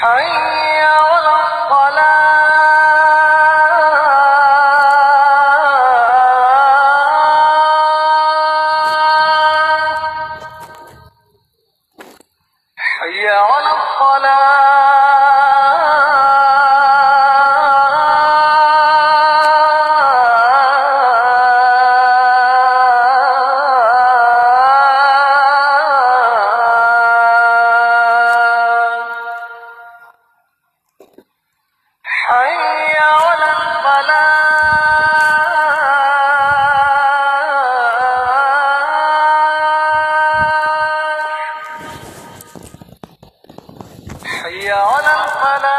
حي على على الفلاح